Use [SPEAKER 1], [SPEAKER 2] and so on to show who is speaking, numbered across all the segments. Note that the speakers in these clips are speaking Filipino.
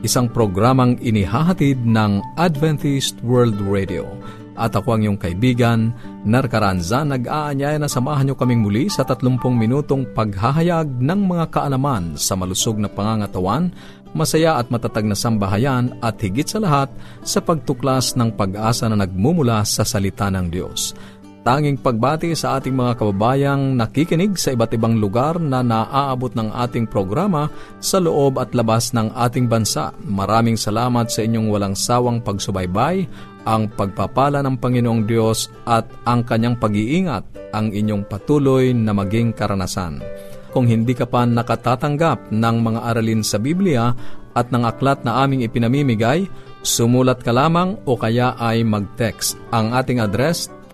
[SPEAKER 1] isang programang inihahatid ng Adventist World Radio. At ako ang iyong kaibigan, Narcaranza, nag-aanyaya na samahan niyo kaming muli sa 30 minutong paghahayag ng mga kaalaman sa malusog na pangangatawan, masaya at matatag na sambahayan at higit sa lahat sa pagtuklas ng pag-asa na nagmumula sa salita ng Diyos. Tanging pagbati sa ating mga kababayang nakikinig sa iba't ibang lugar na naaabot ng ating programa sa loob at labas ng ating bansa. Maraming salamat sa inyong walang sawang pagsubaybay, ang pagpapala ng Panginoong Diyos at ang kanyang pag-iingat ang inyong patuloy na maging karanasan. Kung hindi ka pa nakatatanggap ng mga aralin sa Biblia at ng aklat na aming ipinamimigay, sumulat ka lamang o kaya ay mag-text. Ang ating address,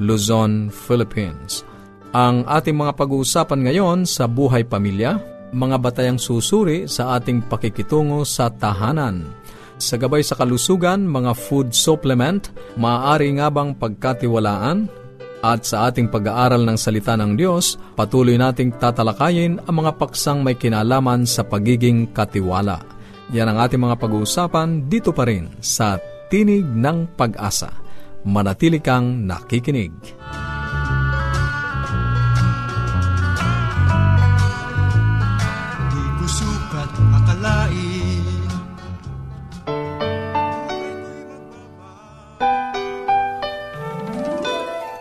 [SPEAKER 1] Luzon, Philippines. Ang ating mga pag-uusapan ngayon sa buhay pamilya, mga batayang susuri sa ating pakikitungo sa tahanan. Sa gabay sa kalusugan, mga food supplement, maaari nga bang pagkatiwalaan? At sa ating pag-aaral ng salita ng Diyos, patuloy nating tatalakayin ang mga paksang may kinalaman sa pagiging katiwala. Yan ang ating mga pag-uusapan dito pa rin sa Tinig ng Pag-asa manatili kang nakikinig.
[SPEAKER 2] Di ko sukat akalain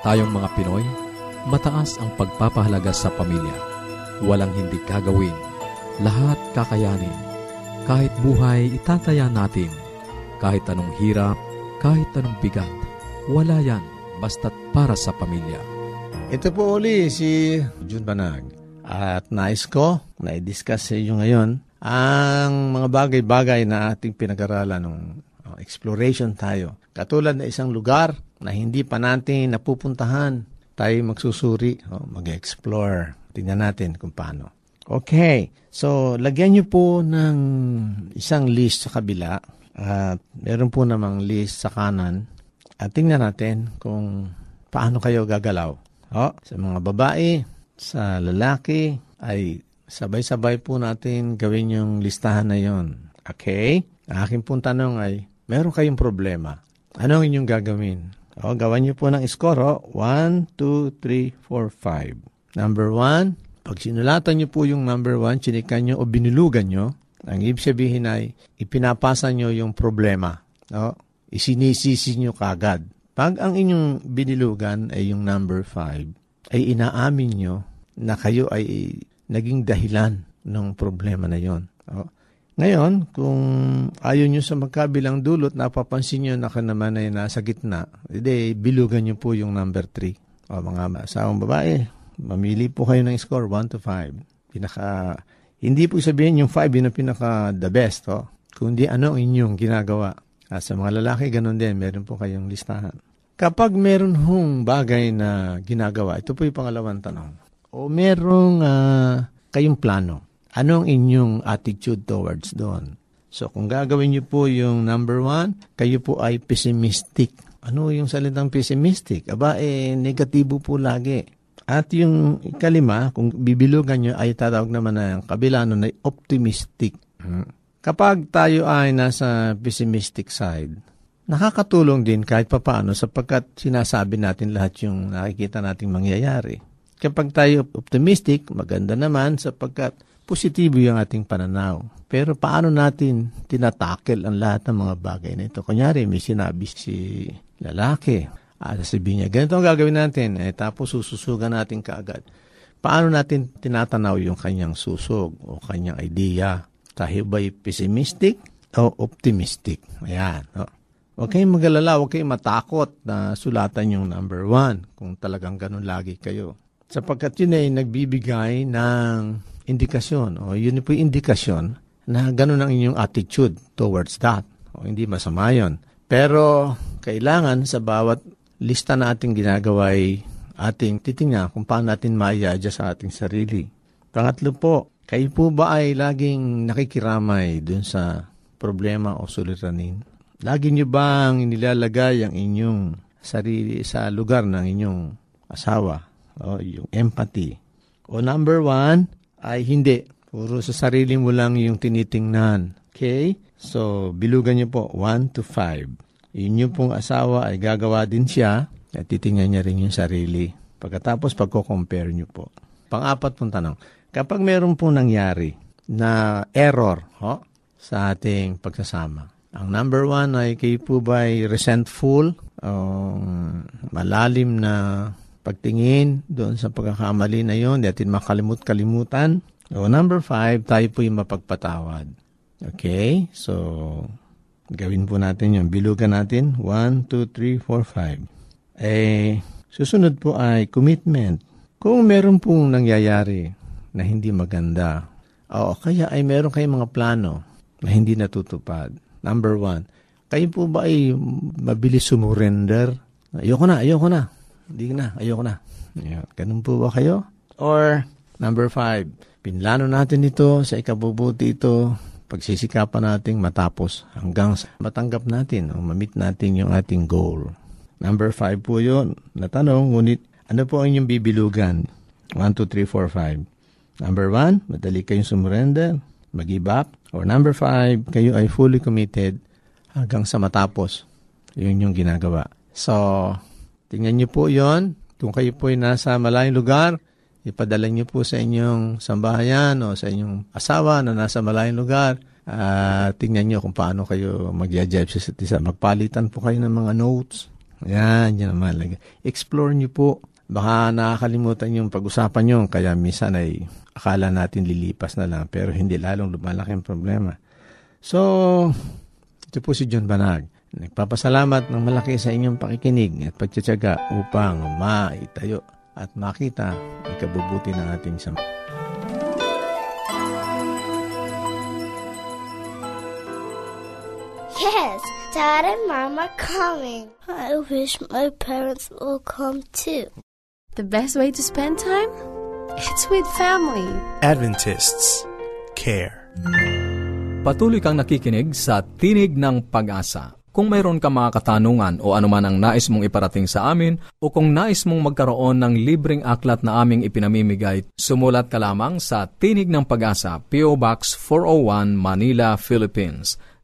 [SPEAKER 1] Tayong mga Pinoy, mataas ang pagpapahalaga sa pamilya. Walang hindi gagawin. Lahat kakayanin. Kahit buhay, itataya natin. Kahit anong hirap, kahit anong bigat wala yan basta't para sa pamilya.
[SPEAKER 3] Ito po uli si Jun Banag. At nais ko na i-discuss sa inyo ngayon ang mga bagay-bagay na ating pinag-aralan ng uh, exploration tayo. Katulad na isang lugar na hindi pa natin napupuntahan, tayo magsusuri, oh, mag-explore. Tingnan natin kung paano. Okay, so lagyan niyo po ng isang list sa kabila at meron po namang list sa kanan at tingnan natin kung paano kayo gagalaw. O, sa mga babae, sa lalaki, ay sabay-sabay po natin gawin yung listahan na yon. Okay? Aking pong tanong ay, meron kayong problema. Ano ang inyong gagawin? O, gawan niyo po ng score. 1, 2, 3, 4, 5. Number 1, pag sinulatan niyo po yung number 1, chinikan niyo o binulugan niyo, ang ibig sabihin ay ipinapasa niyo yung problema. O, isinisisi nyo kagad. Pag ang inyong binilugan ay yung number 5, ay inaamin nyo na kayo ay naging dahilan ng problema na yon. Ngayon, kung ayaw nyo sa magkabilang dulot, napapansin nyo na ka naman ay nasa gitna, edi bilugan nyo po yung number 3. O mga asawang babae, mamili po kayo ng score 1 to 5. Pinaka, hindi po sabihin yung 5 yun ang pinaka the best, o, kundi ano ang inyong ginagawa Uh, sa mga lalaki, ganun din, meron po kayong listahan. Kapag meron hong bagay na ginagawa, ito po yung pangalawang tanong, o merong uh, kayong plano, anong inyong attitude towards doon? So kung gagawin niyo po yung number one, kayo po ay pessimistic. Ano yung salitang pessimistic? Aba, eh, negatibo po lagi. At yung ikalima, kung bibilugan nyo, ay tatawag naman na kabila nun ay optimistic. Hmm. Kapag tayo ay nasa pessimistic side, nakakatulong din kahit papaano sapagkat sinasabi natin lahat yung nakikita nating mangyayari. Kapag tayo optimistic, maganda naman sapagkat positibo yung ating pananaw. Pero paano natin tinatakel ang lahat ng mga bagay na ito? Kunyari, may sinabi si lalaki, Ah, sasabihin niya, ganito ang gagawin natin. Eh, tapos sususugan natin kaagad. Paano natin tinatanaw yung kanyang susog o kanyang idea? Tayo ba'y pessimistic o optimistic? Ayan. No? Huwag kayong magalala, huwag kayong matakot na sulatan yung number one kung talagang ganun lagi kayo. Sapagkat yun ay nagbibigay ng indikasyon o yun po indikasyon na ganun ang inyong attitude towards that. O hindi masama yun. Pero kailangan sa bawat lista na ating ginagawa ay ating titingnan kung paano natin maiadya sa ating sarili. Pangatlo po, kayo po ba ay laging nakikiramay dun sa problema o suliranin? Lagi nyo bang inilalagay ang inyong sarili sa lugar ng inyong asawa o yung empathy? O number one ay hindi. Puro sa sarili mo lang yung tinitingnan. Okay? So, bilugan nyo po 1 to 5 inyong pong asawa ay gagawa din siya at titingnan niya rin yung sarili. Pagkatapos, pagko-compare niyo po. Pang-apat pong tanong, kapag meron pong nangyari na error ho, sa ating pagsasama, ang number one ay kayo po ba ay resentful, um, malalim na pagtingin doon sa pagkakamali na yon, natin makalimut-kalimutan. O number five, tayo po yung mapagpatawad. Okay? So, Gawin po natin yung bilugan natin. 1, 2, 3, 4, 5. Eh, susunod po ay commitment. Kung meron pong nangyayari na hindi maganda, o kaya ay meron kayong mga plano na hindi natutupad. Number one, kayo po ba ay mabilis sumurrender? Ayoko na, ayoko na. Hindi na, ayoko na. Yeah, ganun po ba kayo? Or, number five, pinlano natin ito, sa ikabubuti ito, pagsisikapan nating matapos hanggang matanggap natin o mamit natin yung ating goal. Number five po yun. Natanong, ngunit ano po ang inyong bibilugan? 1, 2, 3, 4, 5. Number one, madali kayong sumurrender, mag-give up. Or number five, kayo ay fully committed hanggang sa matapos. Yun yung ginagawa. So, tingnan niyo po yon Kung kayo po ay nasa malayong lugar, ipadala niyo po sa inyong sambahayan o sa inyong asawa na nasa malayong lugar. Uh, tingnan niyo kung paano kayo mag-jive sa isa. Magpalitan po kayo ng mga notes. Yan, yan ang mahalaga. Explore niyo po. Baka nakakalimutan yung pag-usapan niyo, kaya minsan ay akala natin lilipas na lang, pero hindi lalong lumalaki ang problema. So, ito po si John Banag. Nagpapasalamat ng malaki sa inyong pakikinig at pagtsatsaga upang maitayo at makita ang kabubuti ng ating sama.
[SPEAKER 4] Yes, Dad and Mom are coming. I wish my parents will come too.
[SPEAKER 5] The best way to spend time? It's with family.
[SPEAKER 6] Adventists care.
[SPEAKER 1] Patuloy kang nakikinig sa Tinig ng Pag-asa kung mayroon ka mga katanungan o anuman ang nais mong iparating sa amin o kung nais mong magkaroon ng libreng aklat na aming ipinamimigay, sumulat ka lamang sa Tinig ng Pag-asa, P.O. Box 401, Manila, Philippines.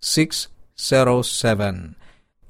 [SPEAKER 1] 0968-8536-607.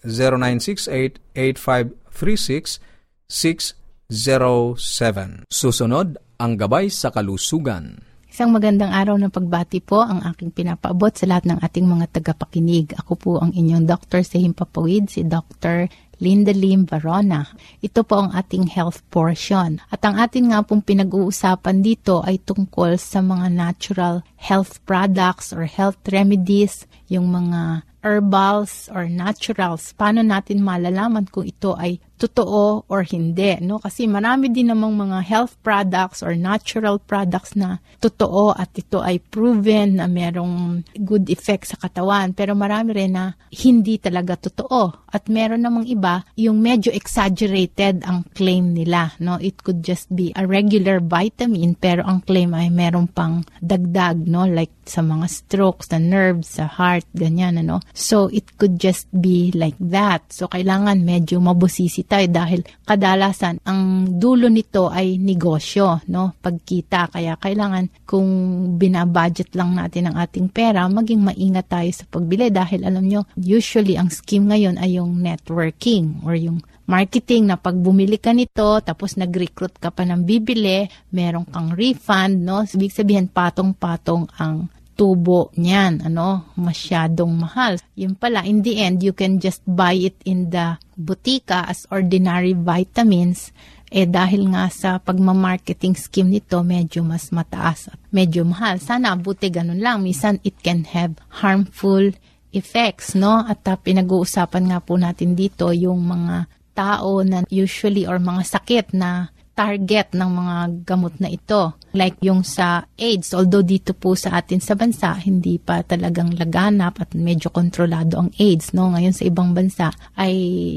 [SPEAKER 1] 0968-8536-607. Susunod, ang gabay sa kalusugan.
[SPEAKER 7] Isang magandang araw ng pagbati po ang aking pinapaabot sa lahat ng ating mga tagapakinig. Ako po ang inyong Dr. sa Himpapawid, si Dr. Linda Lim Barona. Ito po ang ating health portion. At ang ating nga pong pinag-uusapan dito ay tungkol sa mga natural health products or health remedies yung mga herbals or naturals. Paano natin malalaman kung ito ay totoo or hindi, no? Kasi marami din namang mga health products or natural products na totoo at ito ay proven na merong good effect sa katawan. Pero marami rin na hindi talaga totoo. At meron namang iba, yung medyo exaggerated ang claim nila, no? It could just be a regular vitamin pero ang claim ay meron pang dagdag, no? Like sa mga strokes, sa nerves, sa heart, ganyan, ano? So, it could just be like that. So, kailangan medyo mabusisi tayo dahil kadalasan ang dulo nito ay negosyo, no? Pagkita. Kaya kailangan kung binabudget lang natin ang ating pera, maging maingat tayo sa pagbili dahil alam nyo, usually ang scheme ngayon ay yung networking or yung marketing na pag bumili ka nito, tapos nag-recruit ka pa ng bibili, meron kang refund, no? Ibig sabihin, patong-patong ang tubo niyan, ano, masyadong mahal. Yun pala, in the end, you can just buy it in the butika as ordinary vitamins. Eh dahil nga sa pagmamarketing scheme nito, medyo mas mataas at medyo mahal. Sana buti ganun lang. Minsan it can have harmful effects, no? At uh, pinag-uusapan nga po natin dito yung mga tao na usually or mga sakit na target ng mga gamot na ito. Like yung sa AIDS, although dito po sa atin sa bansa, hindi pa talagang laganap at medyo kontrolado ang AIDS. No? Ngayon sa ibang bansa ay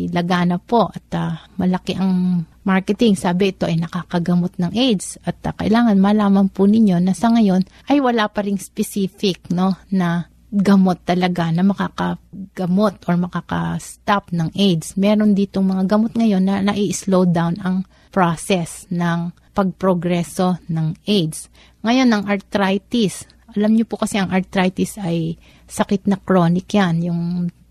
[SPEAKER 7] laganap po at uh, malaki ang marketing. Sabi ito ay nakakagamot ng AIDS at uh, kailangan malaman po ninyo na sa ngayon ay wala pa ring specific no, na gamot talaga na makakagamot or makaka-stop ng AIDS. Meron ditong mga gamot ngayon na nai-slow down ang process ng pagprogreso ng AIDS. Ngayon, ang arthritis. Alam niyo po kasi ang arthritis ay sakit na chronic yan, yung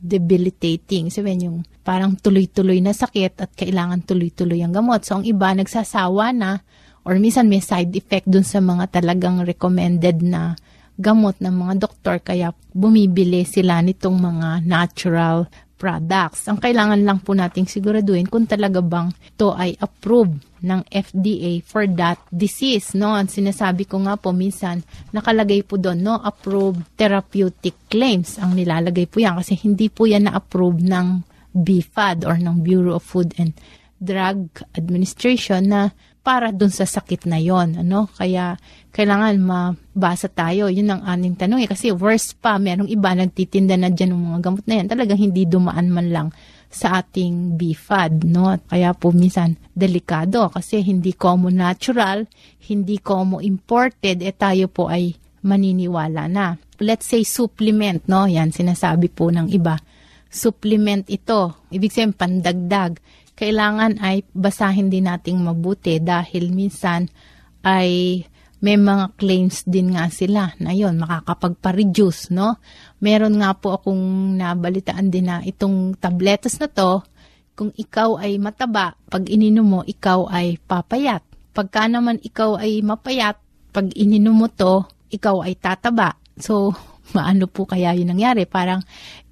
[SPEAKER 7] debilitating. Sabihin yung parang tuloy-tuloy na sakit at kailangan tuloy-tuloy ang gamot. So, ang iba nagsasawa na or minsan may side effect dun sa mga talagang recommended na gamot ng mga doktor kaya bumibili sila nitong mga natural products. Ang kailangan lang po nating siguraduhin kung talaga bang ito ay approved ng FDA for that disease. No? Ang sinasabi ko nga po minsan, nakalagay po doon, no, approved therapeutic claims ang nilalagay po yan kasi hindi po yan na-approve ng BFAD or ng Bureau of Food and Drug Administration na para dun sa sakit na yon ano? Kaya kailangan mabasa tayo. Yun ang aning tanong eh. Kasi worse pa merong iba nagtitinda na diyan ng mga gamot na yan. Talagang hindi dumaan man lang sa ating BFAD no? Kaya po minsan delikado kasi hindi common natural hindi common imported eh tayo po ay maniniwala na. Let's say supplement no? Yan sinasabi po ng iba. Supplement ito. Ibig sabihin pandagdag kailangan ay basahin din nating mabuti dahil minsan ay may mga claims din nga sila na yon makakapagpa-reduce, no? Meron nga po akong nabalitaan din na itong tabletas na to, kung ikaw ay mataba, pag ininom mo, ikaw ay papayat. Pagka naman ikaw ay mapayat, pag ininom mo to, ikaw ay tataba. So, maano po kaya yun nangyari. Parang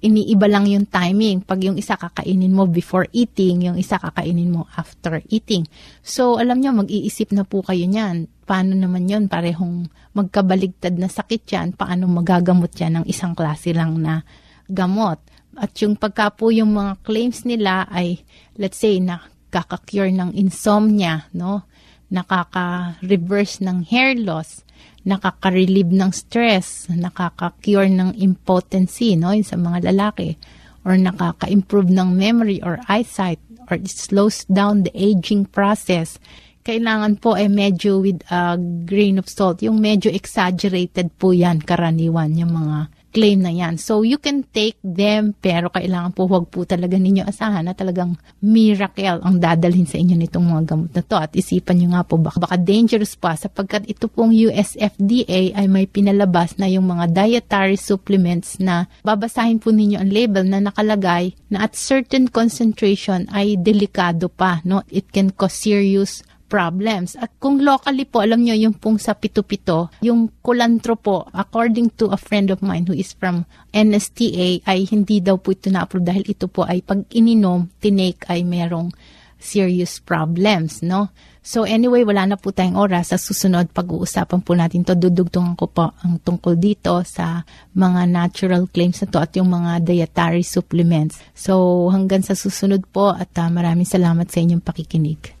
[SPEAKER 7] iniiba lang yung timing. Pag yung isa kakainin mo before eating, yung isa kakainin mo after eating. So, alam nyo, mag-iisip na po kayo niyan. Paano naman yun? Parehong magkabaligtad na sakit yan. Paano magagamot yan ng isang klase lang na gamot? At yung pagka po yung mga claims nila ay, let's say, nakaka-cure ng insomnia, no? nakaka-reverse ng hair loss, nakaka-relieve ng stress, nakaka-cure ng impotency no, sa mga lalaki, or nakaka-improve ng memory or eyesight, or it slows down the aging process. Kailangan po ay eh, medyo with a grain of salt. Yung medyo exaggerated po yan karaniwan, yung mga claim na yan. So, you can take them, pero kailangan po huwag po talaga ninyo asahan na talagang miracle ang dadalhin sa inyo nitong mga gamot na to. At isipan nyo nga po, baka, baka dangerous pa sapagkat ito pong USFDA ay may pinalabas na yung mga dietary supplements na babasahin po ninyo ang label na nakalagay na at certain concentration ay delikado pa. No? It can cause serious problems. At kung locally po, alam nyo, yung pong sa pito-pito, yung kulantro po, according to a friend of mine who is from NSTA, ay hindi daw po ito na-approve dahil ito po ay pag ininom, tinake ay merong serious problems, no? So anyway, wala na po tayong oras. Sa susunod, pag-uusapan po natin to. Dudugtungan ko po ang tungkol dito sa mga natural claims na to at yung mga dietary supplements. So hanggang sa susunod po at uh, maraming salamat sa inyong pakikinig.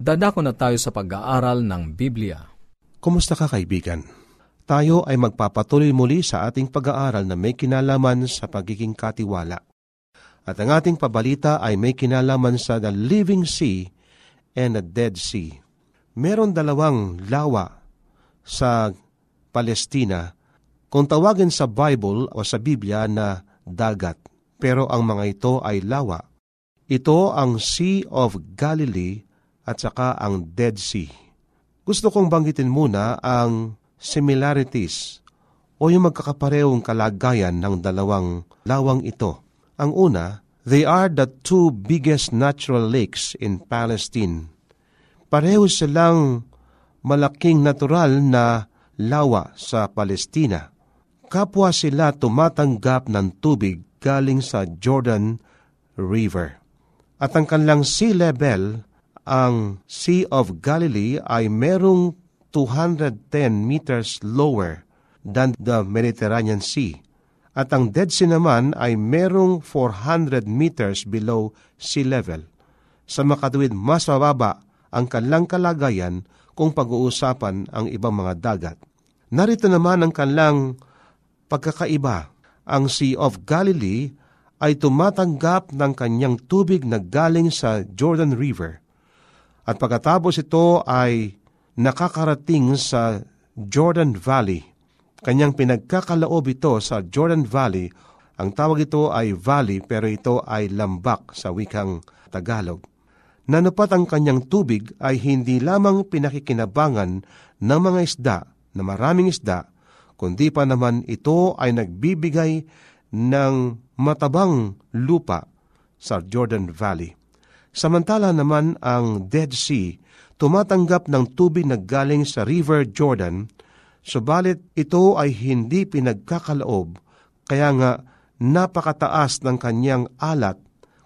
[SPEAKER 1] Dadako na tayo sa pag-aaral ng Biblia.
[SPEAKER 8] Kumusta ka kaibigan? Tayo ay magpapatuloy muli sa ating pag-aaral na may kinalaman sa pagiging katiwala. At ang ating pabalita ay may kinalaman sa the living sea and the dead sea. Meron dalawang lawa sa Palestina kung tawagin sa Bible o sa Biblia na dagat. Pero ang mga ito ay lawa. Ito ang Sea of Galilee at saka ang Dead Sea. Gusto kong banggitin muna ang similarities o yung magkakaparehong kalagayan ng dalawang lawang ito. Ang una, they are the two biggest natural lakes in Palestine. Pareho silang malaking natural na lawa sa Palestina. Kapwa sila tumatanggap ng tubig galing sa Jordan River. At ang kanilang sea level ang Sea of Galilee ay merong 210 meters lower than the Mediterranean Sea. At ang Dead Sea naman ay merong 400 meters below sea level. Sa makatuwid mas mababa ang kanilang kalagayan kung pag-uusapan ang ibang mga dagat. Narito naman ang kanilang pagkakaiba. Ang Sea of Galilee ay tumatanggap ng kanyang tubig na galing sa Jordan River at pagkatapos ito ay nakakarating sa Jordan Valley. Kanyang pinagkakalaob ito sa Jordan Valley. Ang tawag ito ay valley pero ito ay lambak sa wikang Tagalog. Nanupat ang kanyang tubig ay hindi lamang pinakikinabangan ng mga isda na maraming isda, kundi pa naman ito ay nagbibigay ng matabang lupa sa Jordan Valley. Samantala naman ang Dead Sea tumatanggap ng tubig na galing sa River Jordan, subalit ito ay hindi pinagkakalaob, kaya nga napakataas ng kanyang alat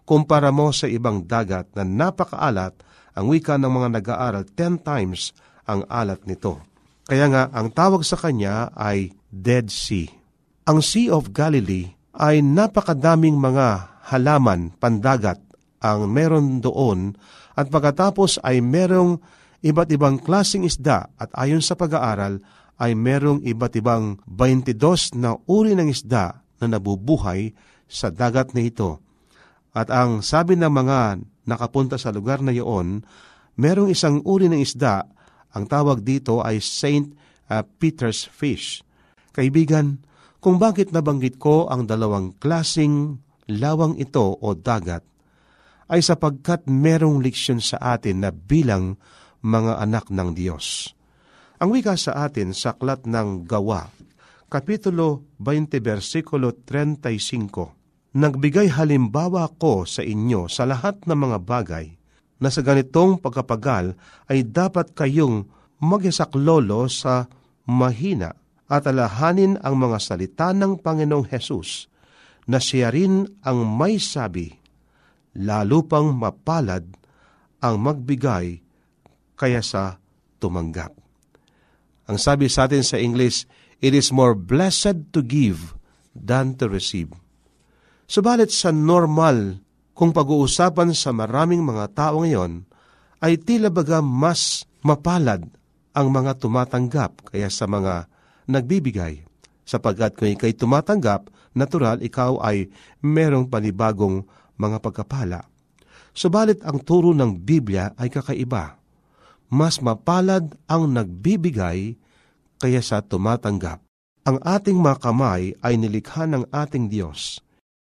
[SPEAKER 8] kumpara mo sa ibang dagat na napakaalat ang wika ng mga nag-aaral 10 times ang alat nito. Kaya nga, ang tawag sa kanya ay Dead Sea. Ang Sea of Galilee ay napakadaming mga halaman, pandagat, ang meron doon at pagkatapos ay merong iba't ibang klasing isda at ayon sa pag-aaral ay merong iba't ibang 22 na uri ng isda na nabubuhay sa dagat na ito. At ang sabi ng mga nakapunta sa lugar na iyon, merong isang uri ng isda, ang tawag dito ay Saint uh, Peter's Fish. Kaibigan, kung bakit nabanggit ko ang dalawang klasing lawang ito o dagat, ay sapagkat merong leksyon sa atin na bilang mga anak ng Diyos. Ang wika sa atin sa aklat ng Gawa, Kapitulo 20, versikulo 35, Nagbigay halimbawa ko sa inyo sa lahat ng mga bagay na sa ganitong pagkapagal ay dapat kayong magyasaklolo sa mahina at alahanin ang mga salita ng Panginoong Hesus na siya rin ang may sabi, lalo pang mapalad ang magbigay kaya sa tumanggap. Ang sabi sa atin sa English, it is more blessed to give than to receive. Subalit sa normal, kung pag-uusapan sa maraming mga tao ngayon, ay tila baga mas mapalad ang mga tumatanggap kaya sa mga nagbibigay. Sapagkat kung ikay tumatanggap, natural ikaw ay merong panibagong mga pagkapala. Subalit ang turo ng Biblia ay kakaiba. Mas mapalad ang nagbibigay kaya sa tumatanggap. Ang ating mga kamay ay nilikha ng ating Diyos.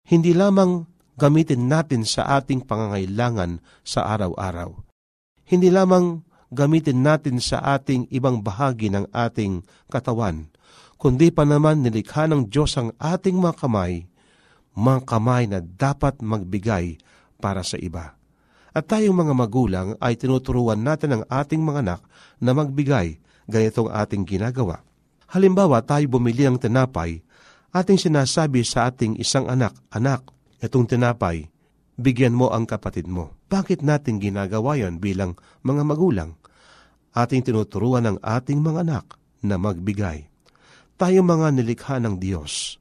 [SPEAKER 8] Hindi lamang gamitin natin sa ating pangangailangan sa araw-araw hindi lamang gamitin natin sa ating ibang bahagi ng ating katawan, kundi pa naman nilikha ng Diyos ang ating mga kamay, mga kamay na dapat magbigay para sa iba. At tayong mga magulang ay tinuturuan natin ang ating mga anak na magbigay, ganitong ating ginagawa. Halimbawa, tayo bumili ng tinapay, ating sinasabi sa ating isang anak, Anak, itong tinapay, bigyan mo ang kapatid mo. Bakit natin ginagawa yan bilang mga magulang? Ating tinuturuan ang ating mga anak na magbigay. Tayo mga nilikha ng Diyos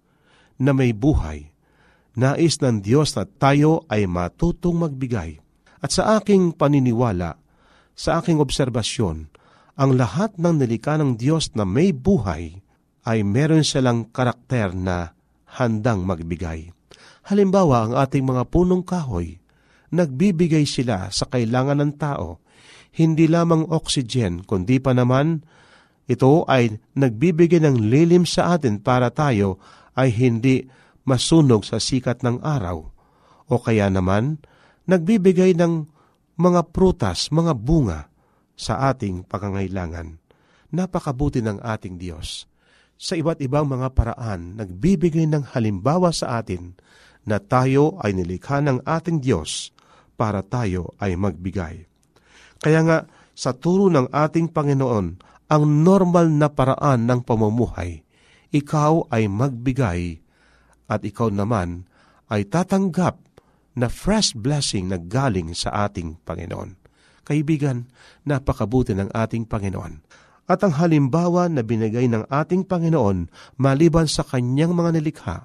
[SPEAKER 8] na may buhay. Nais ng Diyos na tayo ay matutong magbigay. At sa aking paniniwala, sa aking obserbasyon, ang lahat ng nilikha ng Diyos na may buhay ay meron silang karakter na handang magbigay. Halimbawa, ang ating mga punong kahoy, nagbibigay sila sa kailangan ng tao, hindi lamang oxygen, kundi pa naman ito ay nagbibigay ng lilim sa atin para tayo ay hindi masunog sa sikat ng araw. O kaya naman, nagbibigay ng mga prutas, mga bunga sa ating pangangailangan. Napakabuti ng ating Diyos. Sa iba't ibang mga paraan, nagbibigay ng halimbawa sa atin na tayo ay nilikha ng ating Diyos para tayo ay magbigay. Kaya nga, sa turo ng ating Panginoon, ang normal na paraan ng pamumuhay, ikaw ay magbigay at ikaw naman ay tatanggap na fresh blessing na galing sa ating Panginoon. Kaibigan, napakabuti ng ating Panginoon. At ang halimbawa na binigay ng ating Panginoon maliban sa kanyang mga nilikha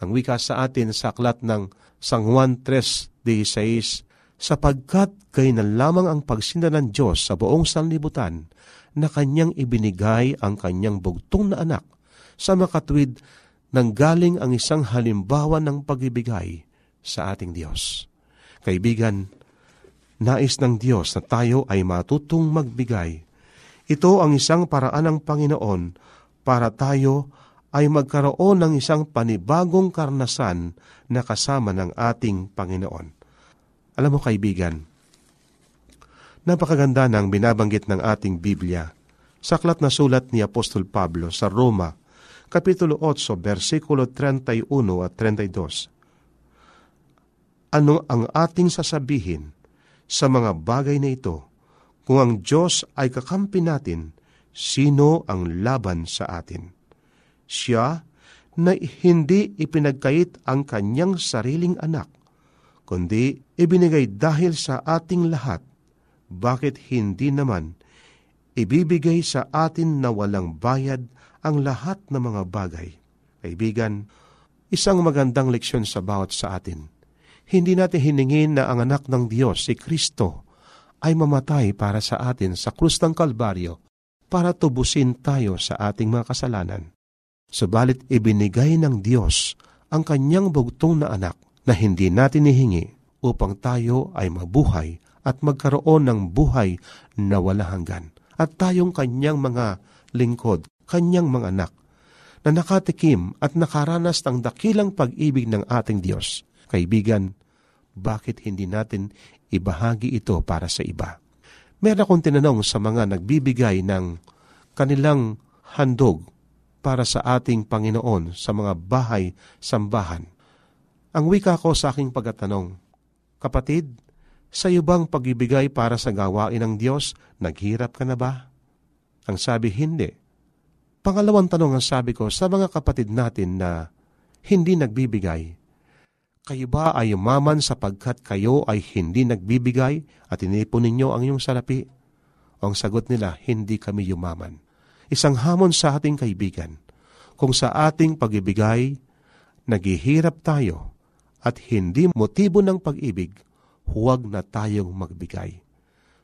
[SPEAKER 8] ang wika sa atin sa aklat ng Sang Juan 3.16, sapagkat kay na lamang ang pagsinda ng Diyos sa buong sanlibutan na kanyang ibinigay ang kanyang bugtong na anak sa makatwid nang galing ang isang halimbawa ng pagibigay sa ating Diyos. Kaibigan, nais ng Diyos na tayo ay matutong magbigay. Ito ang isang paraan ng Panginoon para tayo ay magkaroon ng isang panibagong karnasan na kasama ng ating Panginoon. Alam mo kaibigan, napakaganda ng binabanggit ng ating Biblia sa aklat na sulat ni Apostol Pablo sa Roma, Kapitulo 8, versikulo 31 at 32. Ano ang ating sasabihin sa mga bagay na ito? Kung ang Diyos ay kakampi natin, sino ang laban sa atin? siya na hindi ipinagkait ang kanyang sariling anak, kundi ibinigay dahil sa ating lahat. Bakit hindi naman ibibigay sa atin na walang bayad ang lahat ng mga bagay? Kaibigan, isang magandang leksyon sa bawat sa atin. Hindi natin hiningin na ang anak ng Diyos, si Kristo, ay mamatay para sa atin sa krus ng Kalbaryo para tubusin tayo sa ating mga kasalanan. Subalit ibinigay ng Diyos ang kanyang bugtong na anak na hindi natin ihingi upang tayo ay mabuhay at magkaroon ng buhay na wala hanggan. At tayong kanyang mga lingkod, kanyang mga anak, na nakatikim at nakaranas ng dakilang pag-ibig ng ating Diyos. Kaibigan, bakit hindi natin ibahagi ito para sa iba? Meron akong tinanong sa mga nagbibigay ng kanilang handog para sa ating Panginoon sa mga bahay-sambahan. Ang wika ko sa aking pagkatanong, Kapatid, sa iyo bang pagibigay para sa gawain ng Diyos, naghirap ka na ba? Ang sabi, hindi. Pangalawang tanong ang sabi ko sa mga kapatid natin na hindi nagbibigay. Kayo ba ay umaman sapagkat kayo ay hindi nagbibigay at inipon ninyo ang iyong salapi? O ang sagot nila, hindi kami yumaman. Isang hamon sa ating kaibigan. Kung sa ating pagibigay, naghihirap tayo at hindi motibo ng pag-ibig, huwag na tayong magbigay.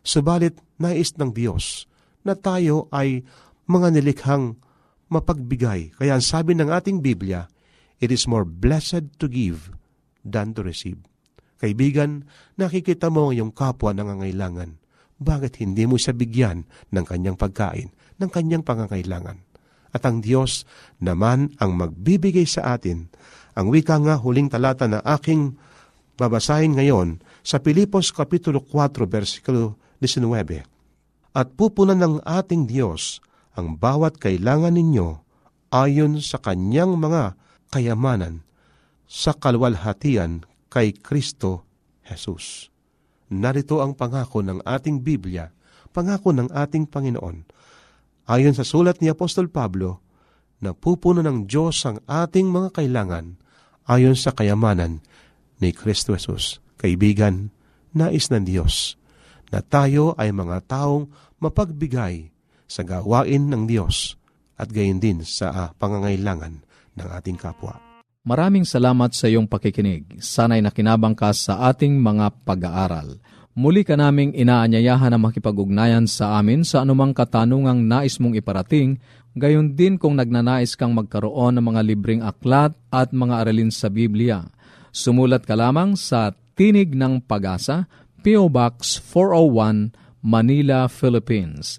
[SPEAKER 8] Subalit, nais ng Diyos na tayo ay mga nilikhang mapagbigay. Kaya ang sabi ng ating Biblia, it is more blessed to give than to receive. Kaibigan, nakikita mo ang iyong kapwa nangangailangan. Bakit hindi mo siya bigyan ng kanyang pagkain, ng kanyang pangangailangan? At ang Diyos naman ang magbibigay sa atin. Ang wika nga huling talata na aking babasahin ngayon sa Pilipos Kapitulo 4, versikulo 19. At pupunan ng ating Diyos ang bawat kailangan ninyo ayon sa kanyang mga kayamanan sa kalwalhatian kay Kristo Jesus. Narito ang pangako ng ating Biblia, pangako ng ating Panginoon. Ayon sa sulat ni Apostol Pablo, na pupuno ng Diyos ang ating mga kailangan ayon sa kayamanan ni Kristo Jesus. Kaibigan, nais ng Diyos na tayo ay mga taong mapagbigay sa gawain ng Diyos at gayon din sa uh, pangangailangan ng ating kapwa.
[SPEAKER 1] Maraming salamat sa iyong pakikinig. Sana'y nakinabang ka sa ating mga pag-aaral. Muli ka naming inaanyayahan na makipag-ugnayan sa amin sa anumang katanungang nais mong iparating, gayon din kung nagnanais kang magkaroon ng mga libreng aklat at mga aralin sa Biblia. Sumulat ka lamang sa Tinig ng Pag-asa, P.O. Box 401, Manila, Philippines.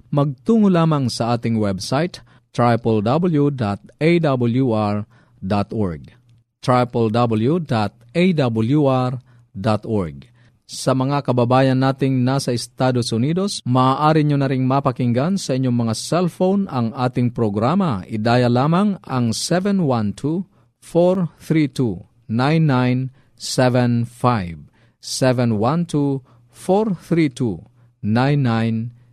[SPEAKER 1] magtungo lamang sa ating website www.awr.org www.awr.org Sa mga kababayan nating nasa Estados Unidos, maaari nyo na ring mapakinggan sa inyong mga cellphone ang ating programa. Idaya lamang ang 712-432-9975 712-432-9975